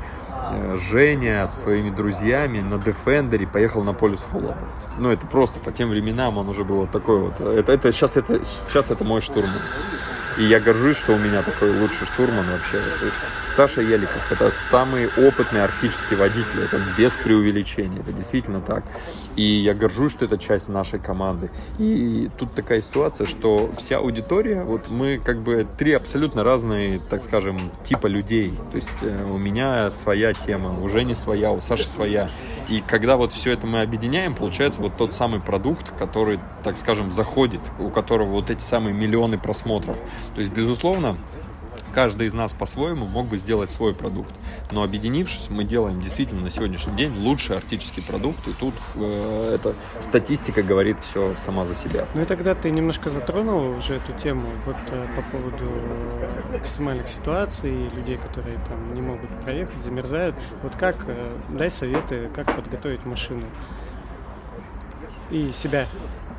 S1: Женя с своими друзьями на Defender поехал на полюс холода. Ну, это просто по тем временам он уже был вот такой вот. Это, это, сейчас, это, сейчас это мой штурман. И я горжусь, что у меня такой лучший штурман вообще. То есть Саша Еликов – это самый опытный арктический водитель, это без преувеличения, это действительно так. И я горжусь, что это часть нашей команды. И тут такая ситуация, что вся аудитория, вот мы как бы три абсолютно разные, так скажем, типа людей. То есть э, у меня своя тема, у Жени своя, у Саши своя. И когда вот все это мы объединяем, получается вот тот самый продукт, который, так скажем, заходит, у которого вот эти самые миллионы просмотров. То есть, безусловно, каждый из нас по-своему мог бы сделать свой продукт. Но объединившись, мы делаем действительно на сегодняшний день лучший арктический продукт. И тут э, эта статистика говорит все сама за себя.
S2: Ну и тогда ты немножко затронул уже эту тему вот э, по поводу э, экстремальных ситуаций, людей, которые там не могут проехать, замерзают. Вот как, э, дай советы, как подготовить машину и себя.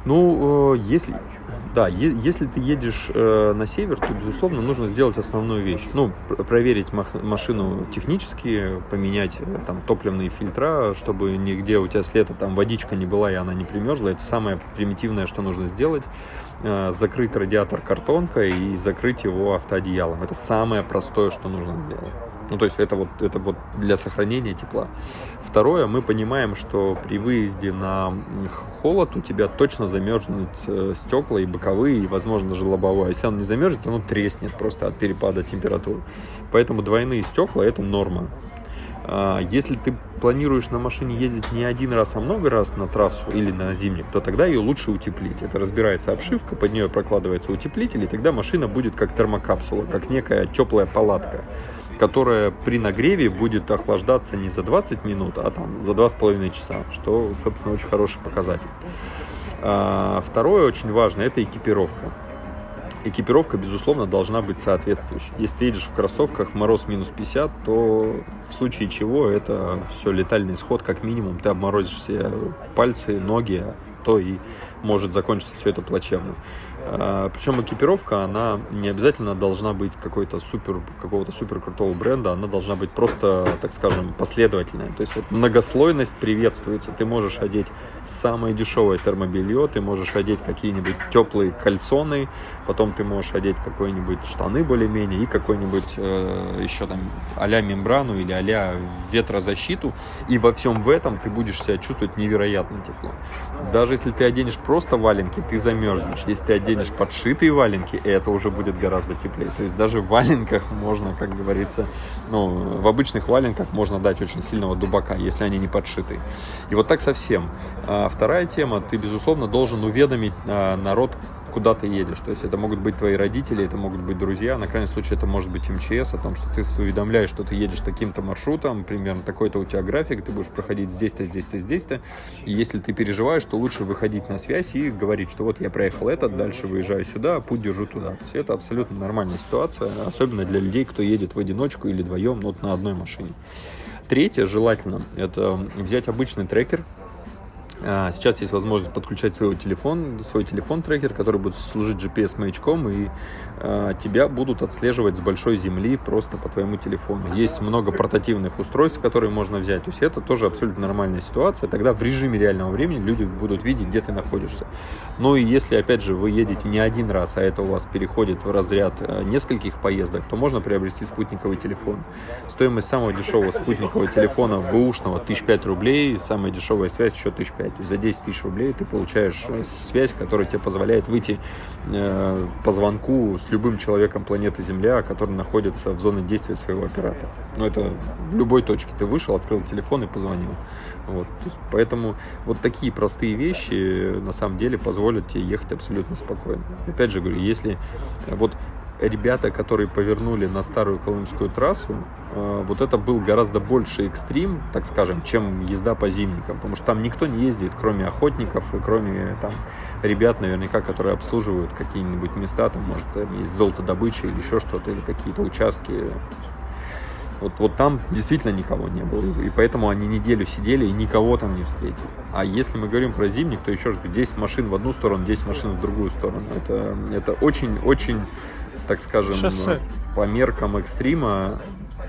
S1: Ну, если да, если ты едешь э, на север, то, безусловно, нужно сделать основную вещь. Ну, проверить машину технически, поменять э, там топливные фильтра, чтобы нигде у тебя с лета там водичка не была и она не примерзла. Это самое примитивное, что нужно сделать. Э, закрыть радиатор картонкой и закрыть его автоодеялом. Это самое простое, что нужно сделать. Ну, то есть это вот, это вот для сохранения тепла. Второе, мы понимаем, что при выезде на холод у тебя точно замерзнут э, стекла и боковые, и, возможно, даже лобовое. А если он не замерзнет, оно треснет просто от перепада температуры. Поэтому двойные стекла – это норма. А, если ты планируешь на машине ездить не один раз, а много раз на трассу или на зимник, то тогда ее лучше утеплить. Это разбирается обшивка, под нее прокладывается утеплитель, и тогда машина будет как термокапсула, как некая теплая палатка которая при нагреве будет охлаждаться не за 20 минут, а там за 2,5 часа, что, собственно, очень хороший показатель. А, второе очень важно – это экипировка. Экипировка, безусловно, должна быть соответствующей. Если ты едешь в кроссовках мороз минус 50, то в случае чего это все летальный исход, как минимум. Ты обморозишь себе пальцы, ноги, а то и может закончиться все это плачевно. А, Причем экипировка, она не обязательно должна быть какой-то супер, какого-то супер крутого бренда, она должна быть просто, так скажем, последовательная. То есть вот многослойность приветствуется. Ты можешь одеть самое дешевое термобелье, ты можешь одеть какие-нибудь теплые кальсоны, потом ты можешь одеть какой-нибудь штаны более-менее и какой-нибудь э, еще там а-ля мембрану или а ветрозащиту. И во всем в этом ты будешь себя чувствовать невероятно тепло. Даже если ты оденешь просто валенки, ты замерзнешь. Если ты оденешь подшитые валенки, это уже будет гораздо теплее. То есть даже в валенках можно, как говорится, ну, в обычных валенках можно дать очень сильного дубака, если они не подшитые. И вот так совсем. А вторая тема, ты, безусловно, должен уведомить а, народ куда ты едешь. То есть это могут быть твои родители, это могут быть друзья, на крайний случай это может быть МЧС, о том, что ты уведомляешь, что ты едешь таким-то маршрутом, примерно такой-то у тебя график, ты будешь проходить здесь-то, здесь-то, здесь-то. И если ты переживаешь, то лучше выходить на связь и говорить, что вот я проехал этот, дальше выезжаю сюда, путь держу туда. То есть это абсолютно нормальная ситуация, особенно для людей, кто едет в одиночку или вдвоем, ну, вот на одной машине. Третье, желательно, это взять обычный трекер, а, сейчас есть возможность подключать свой телефон, свой телефон-трекер, который будет служить GPS-маячком, и тебя будут отслеживать с большой земли просто по твоему телефону. Есть много портативных устройств, которые можно взять. То есть это тоже абсолютно нормальная ситуация. Тогда в режиме реального времени люди будут видеть, где ты находишься. Ну и если, опять же, вы едете не один раз, а это у вас переходит в разряд э, нескольких поездок, то можно приобрести спутниковый телефон. Стоимость самого дешевого спутникового телефона бэушного 1005 рублей, самая дешевая связь еще 1005 рублей. То есть за 10 тысяч рублей ты получаешь э, связь, которая тебе позволяет выйти э, по звонку любым человеком планеты Земля, который находится в зоне действия своего оператора. Ну, это в любой точке ты вышел, открыл телефон и позвонил. Вот. есть, поэтому вот такие простые вещи на самом деле позволят тебе ехать абсолютно спокойно. Опять же говорю, если вот ребята, которые повернули на старую Колымскую трассу, э, вот это был гораздо больше экстрим, так скажем, чем езда по зимникам, потому что там никто не ездит, кроме охотников и кроме там ребят, наверняка, которые обслуживают какие-нибудь места, там, может, есть золотодобыча или еще что-то, или какие-то участки вот, вот там действительно никого не было. И поэтому они неделю сидели и никого там не встретили. А если мы говорим про зимник, то еще раз 10 машин в одну сторону, 10 машин в другую сторону. Это, это очень-очень, так скажем, Шоссе. по меркам экстрима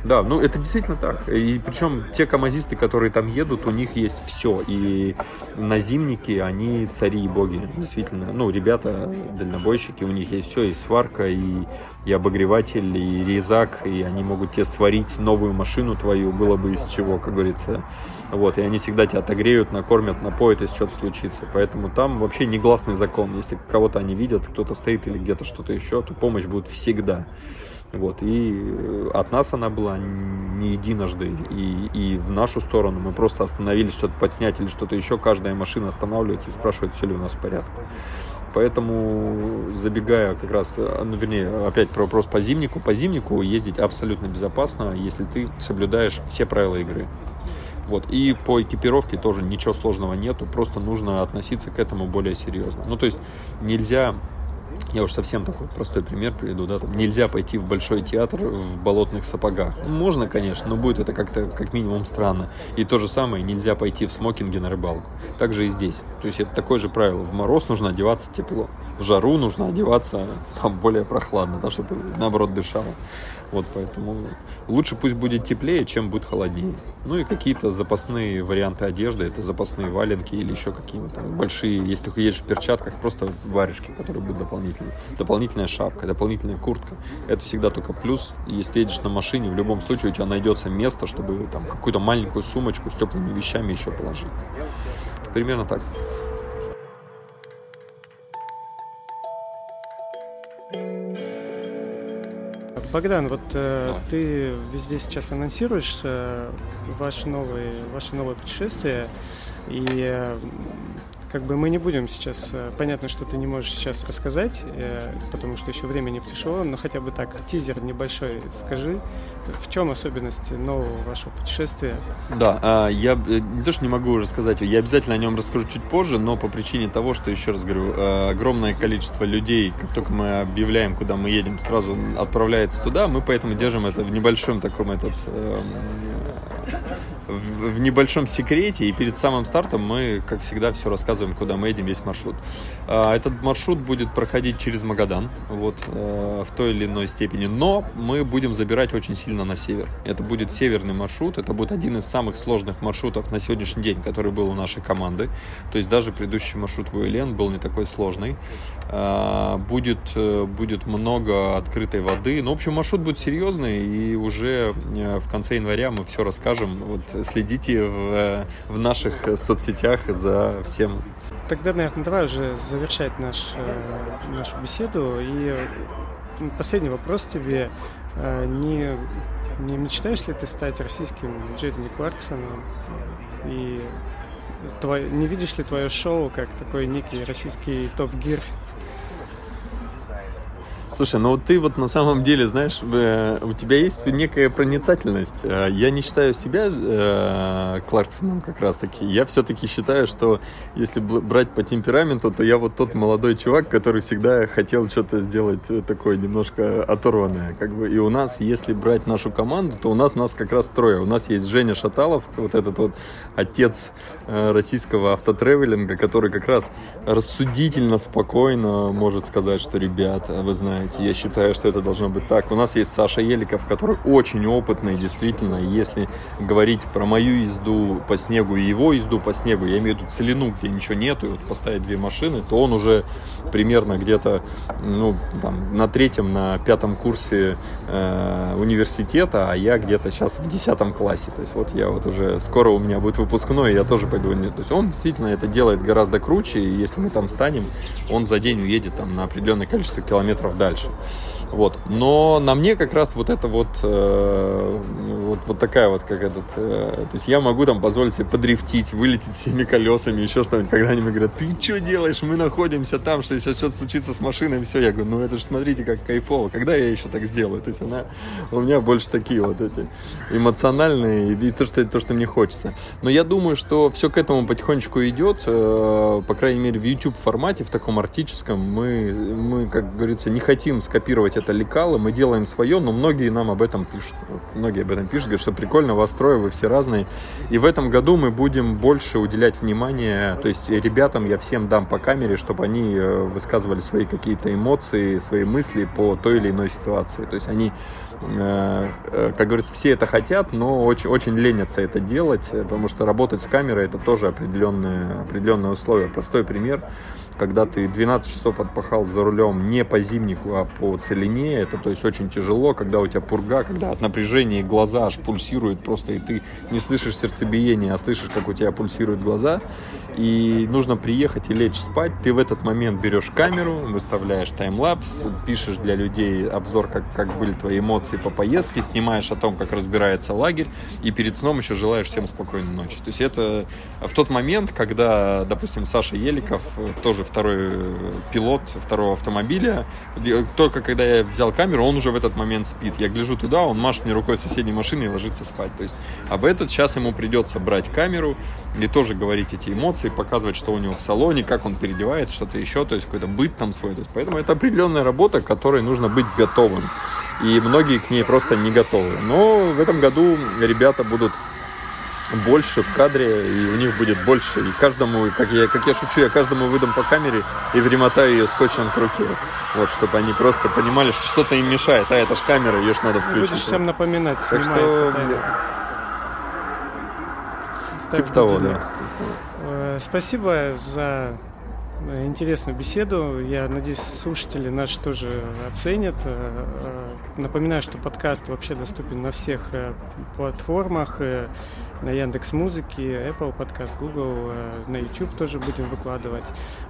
S1: да, ну это действительно так. И причем те камазисты, которые там едут, у них есть все. И на зимнике они цари и боги. Действительно. Ну, ребята, дальнобойщики, у них есть все. И сварка, и, и обогреватель, и резак. И они могут тебе сварить новую машину твою, было бы из чего, как говорится. Вот, и они всегда тебя отогреют, накормят, напоят, если что-то случится. Поэтому там вообще негласный закон. Если кого-то они видят, кто-то стоит или где-то что-то еще, то помощь будет всегда. Вот, и э, от нас она была не единожды. И, и в нашу сторону мы просто остановились что-то подснять или что-то еще. Каждая машина останавливается и спрашивает, все ли у нас в порядке. Поэтому, забегая как раз, э, ну, вернее, опять про вопрос по зимнику, по зимнику ездить абсолютно безопасно, если ты соблюдаешь все правила игры. Вот. И по экипировке тоже ничего сложного нету, просто нужно относиться к этому более серьезно. Ну, то есть нельзя я уж совсем такой простой пример приведу, да, там нельзя пойти в большой театр в болотных сапогах. Можно, конечно, но будет это как-то как минимум странно. И то же самое, нельзя пойти в смокинге на рыбалку. Так же и здесь. То есть это такое же правило. В мороз нужно одеваться тепло, в жару нужно одеваться там более прохладно, да, чтобы наоборот дышало. Вот поэтому лучше пусть будет теплее, чем будет холоднее. Ну и какие-то запасные варианты одежды, это запасные валенки или еще какие-то большие, если ты едешь в перчатках, просто варежки, которые будут дополнительные. Дополнительная шапка, дополнительная куртка. Это всегда только плюс. Если едешь на машине, в любом случае у тебя найдется место, чтобы там какую-то маленькую сумочку с теплыми вещами еще положить. Примерно так.
S2: Богдан, вот э, ты везде сейчас анонсируешь э, ваше, новое, ваше новое путешествие, и э, как бы мы не будем сейчас, э, понятно, что ты не можешь сейчас рассказать, э, потому что еще время не пришло, но хотя бы так, тизер небольшой скажи, в чем особенности нового вашего путешествия?
S1: Да, а, я э, не то, что не могу рассказать, я обязательно о нем расскажу чуть позже, но по причине того, что, еще раз говорю, огромное количество людей, как только мы объявляем, куда мы едем, сразу отправляется туда, мы поэтому держим это в небольшом таком этот эм, в, в небольшом секрете, и перед самым стартом мы, как всегда, все рассказываем, куда мы едем, весь маршрут. А, этот маршрут будет проходить через Магадан, вот, э, в той или иной степени, но мы будем забирать очень сильно на север. Это будет северный маршрут, это будет один из самых сложных маршрутов на сегодняшний день, который был у нашей команды. То есть даже предыдущий маршрут в УЛН был не такой сложный. А, будет, э, будет много открытой воды. Ну, в общем, маршрут будет серьезный, и уже э, в конце января мы все расскажем. Вот следите в, в наших соцсетях за всем.
S2: Тогда, наверное, давай уже завершать наш, э, нашу беседу. И последний вопрос тебе. Не, не мечтаешь ли ты стать российским Джейдени Кларксоном? И твой, не видишь ли твое шоу как такой некий российский топ-гир
S1: Слушай, ну вот ты вот на самом деле, знаешь, э, у тебя есть некая проницательность. Э, я не считаю себя э, Кларксоном как раз таки. Я все-таки считаю, что если брать по темпераменту, то я вот тот молодой чувак, который всегда хотел что-то сделать такое немножко оторванное. Как бы. И у нас, если брать нашу команду, то у нас нас как раз трое. У нас есть Женя Шаталов, вот этот вот отец российского автотревелинга, который как раз рассудительно, спокойно может сказать, что, ребята, вы знаете, делаете. Я считаю, что это должно быть так. У нас есть Саша Еликов, который очень опытный, действительно. Если говорить про мою езду по снегу и его езду по снегу, я имею в виду целину, где ничего нету, и вот поставить две машины, то он уже примерно где-то ну, там, на третьем, на пятом курсе э, университета, а я где-то сейчас в десятом классе. То есть вот я вот уже скоро у меня будет выпускной, и я тоже пойду. То есть он действительно это делает гораздо круче, и если мы там станем, он за день уедет там на определенное количество километров дальше. Дальше. Вот. Но на мне как раз вот это вот, э, вот, вот такая вот, как этот, э, то есть я могу там позволить себе подрифтить, вылететь всеми колесами, еще что-нибудь, когда они мне говорят, ты что делаешь, мы находимся там, что сейчас что-то случится с машиной, все, я говорю, ну это же смотрите, как кайфово, когда я еще так сделаю, то есть она, у меня больше такие вот эти эмоциональные, и то, что, то, что мне хочется. Но я думаю, что все к этому потихонечку идет, э, по крайней мере, в YouTube формате, в таком артическом, мы, мы, как говорится, не хотим скопировать это лекало, мы делаем свое, но многие нам об этом пишут. Многие об этом пишут, говорят, что прикольно, вас трое, вы все разные. И в этом году мы будем больше уделять внимание, то есть ребятам я всем дам по камере, чтобы они э, высказывали свои какие-то эмоции, свои мысли по той или иной ситуации. То есть они э, э, как говорится, все это хотят, но очень, очень ленятся это делать, потому что работать с камерой это тоже определенные, определенные условия. Простой пример когда ты 12 часов отпахал за рулем не по зимнику, а по целине, это то есть очень тяжело, когда у тебя пурга, когда от напряжения глаза аж пульсируют просто, и ты не слышишь сердцебиения, а слышишь, как у тебя пульсируют глаза, и нужно приехать и лечь спать, ты в этот момент берешь камеру, выставляешь таймлапс, пишешь для людей обзор, как, как были твои эмоции по поездке, снимаешь о том, как разбирается лагерь, и перед сном еще желаешь всем спокойной ночи. То есть это в тот момент, когда, допустим, Саша Еликов тоже второй э, пилот второго автомобиля. Только когда я взял камеру, он уже в этот момент спит. Я гляжу туда, он машет мне рукой соседней машины и ложится спать. То есть, а в этот час ему придется брать камеру и тоже говорить эти эмоции, показывать, что у него в салоне, как он переодевается, что-то еще, то есть какой-то быт там свой. То есть, поэтому это определенная работа, к которой нужно быть готовым. И многие к ней просто не готовы. Но в этом году ребята будут больше в кадре, и у них будет больше. И каждому, как я, как я шучу, я каждому выдам по камере и примотаю ее скотчем к руке. Вот, чтобы они просто понимали, что что-то им мешает. А это ж камера, ее ж надо включить.
S2: Будешь всем напоминать,
S1: так что... Типа того, да.
S2: Э, спасибо за интересную беседу. Я надеюсь, слушатели наши тоже оценят. Э, э, напоминаю, что подкаст вообще доступен на всех платформах, на Яндекс Музыке, Apple подкаст, Google, на YouTube тоже будем выкладывать.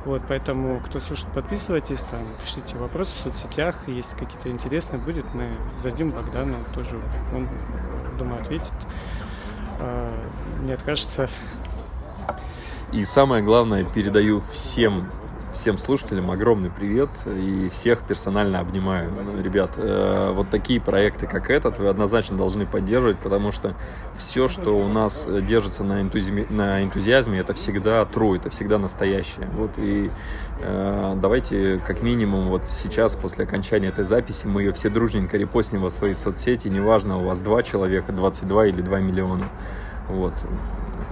S2: Вот, поэтому, кто слушает, подписывайтесь, там, пишите вопросы в соцсетях, если какие-то интересные будет, мы зададим Богдану тоже, он, думаю, ответит, не откажется
S1: и самое главное, передаю всем всем слушателям огромный привет и всех персонально обнимаю. Ребят, э, вот такие проекты, как этот, вы однозначно должны поддерживать, потому что все, что у нас держится на, энтузи... на энтузиазме, это всегда true, это всегда настоящее. Вот и э, давайте как минимум вот сейчас, после окончания этой записи, мы ее все дружненько репостнем во свои соцсети, неважно, у вас два человека, 22 или 2 миллиона. Вот.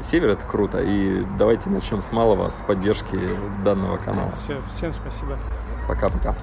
S1: Север это круто. И давайте начнем с малого, с поддержки данного канала.
S2: Все, всем спасибо.
S1: Пока-пока.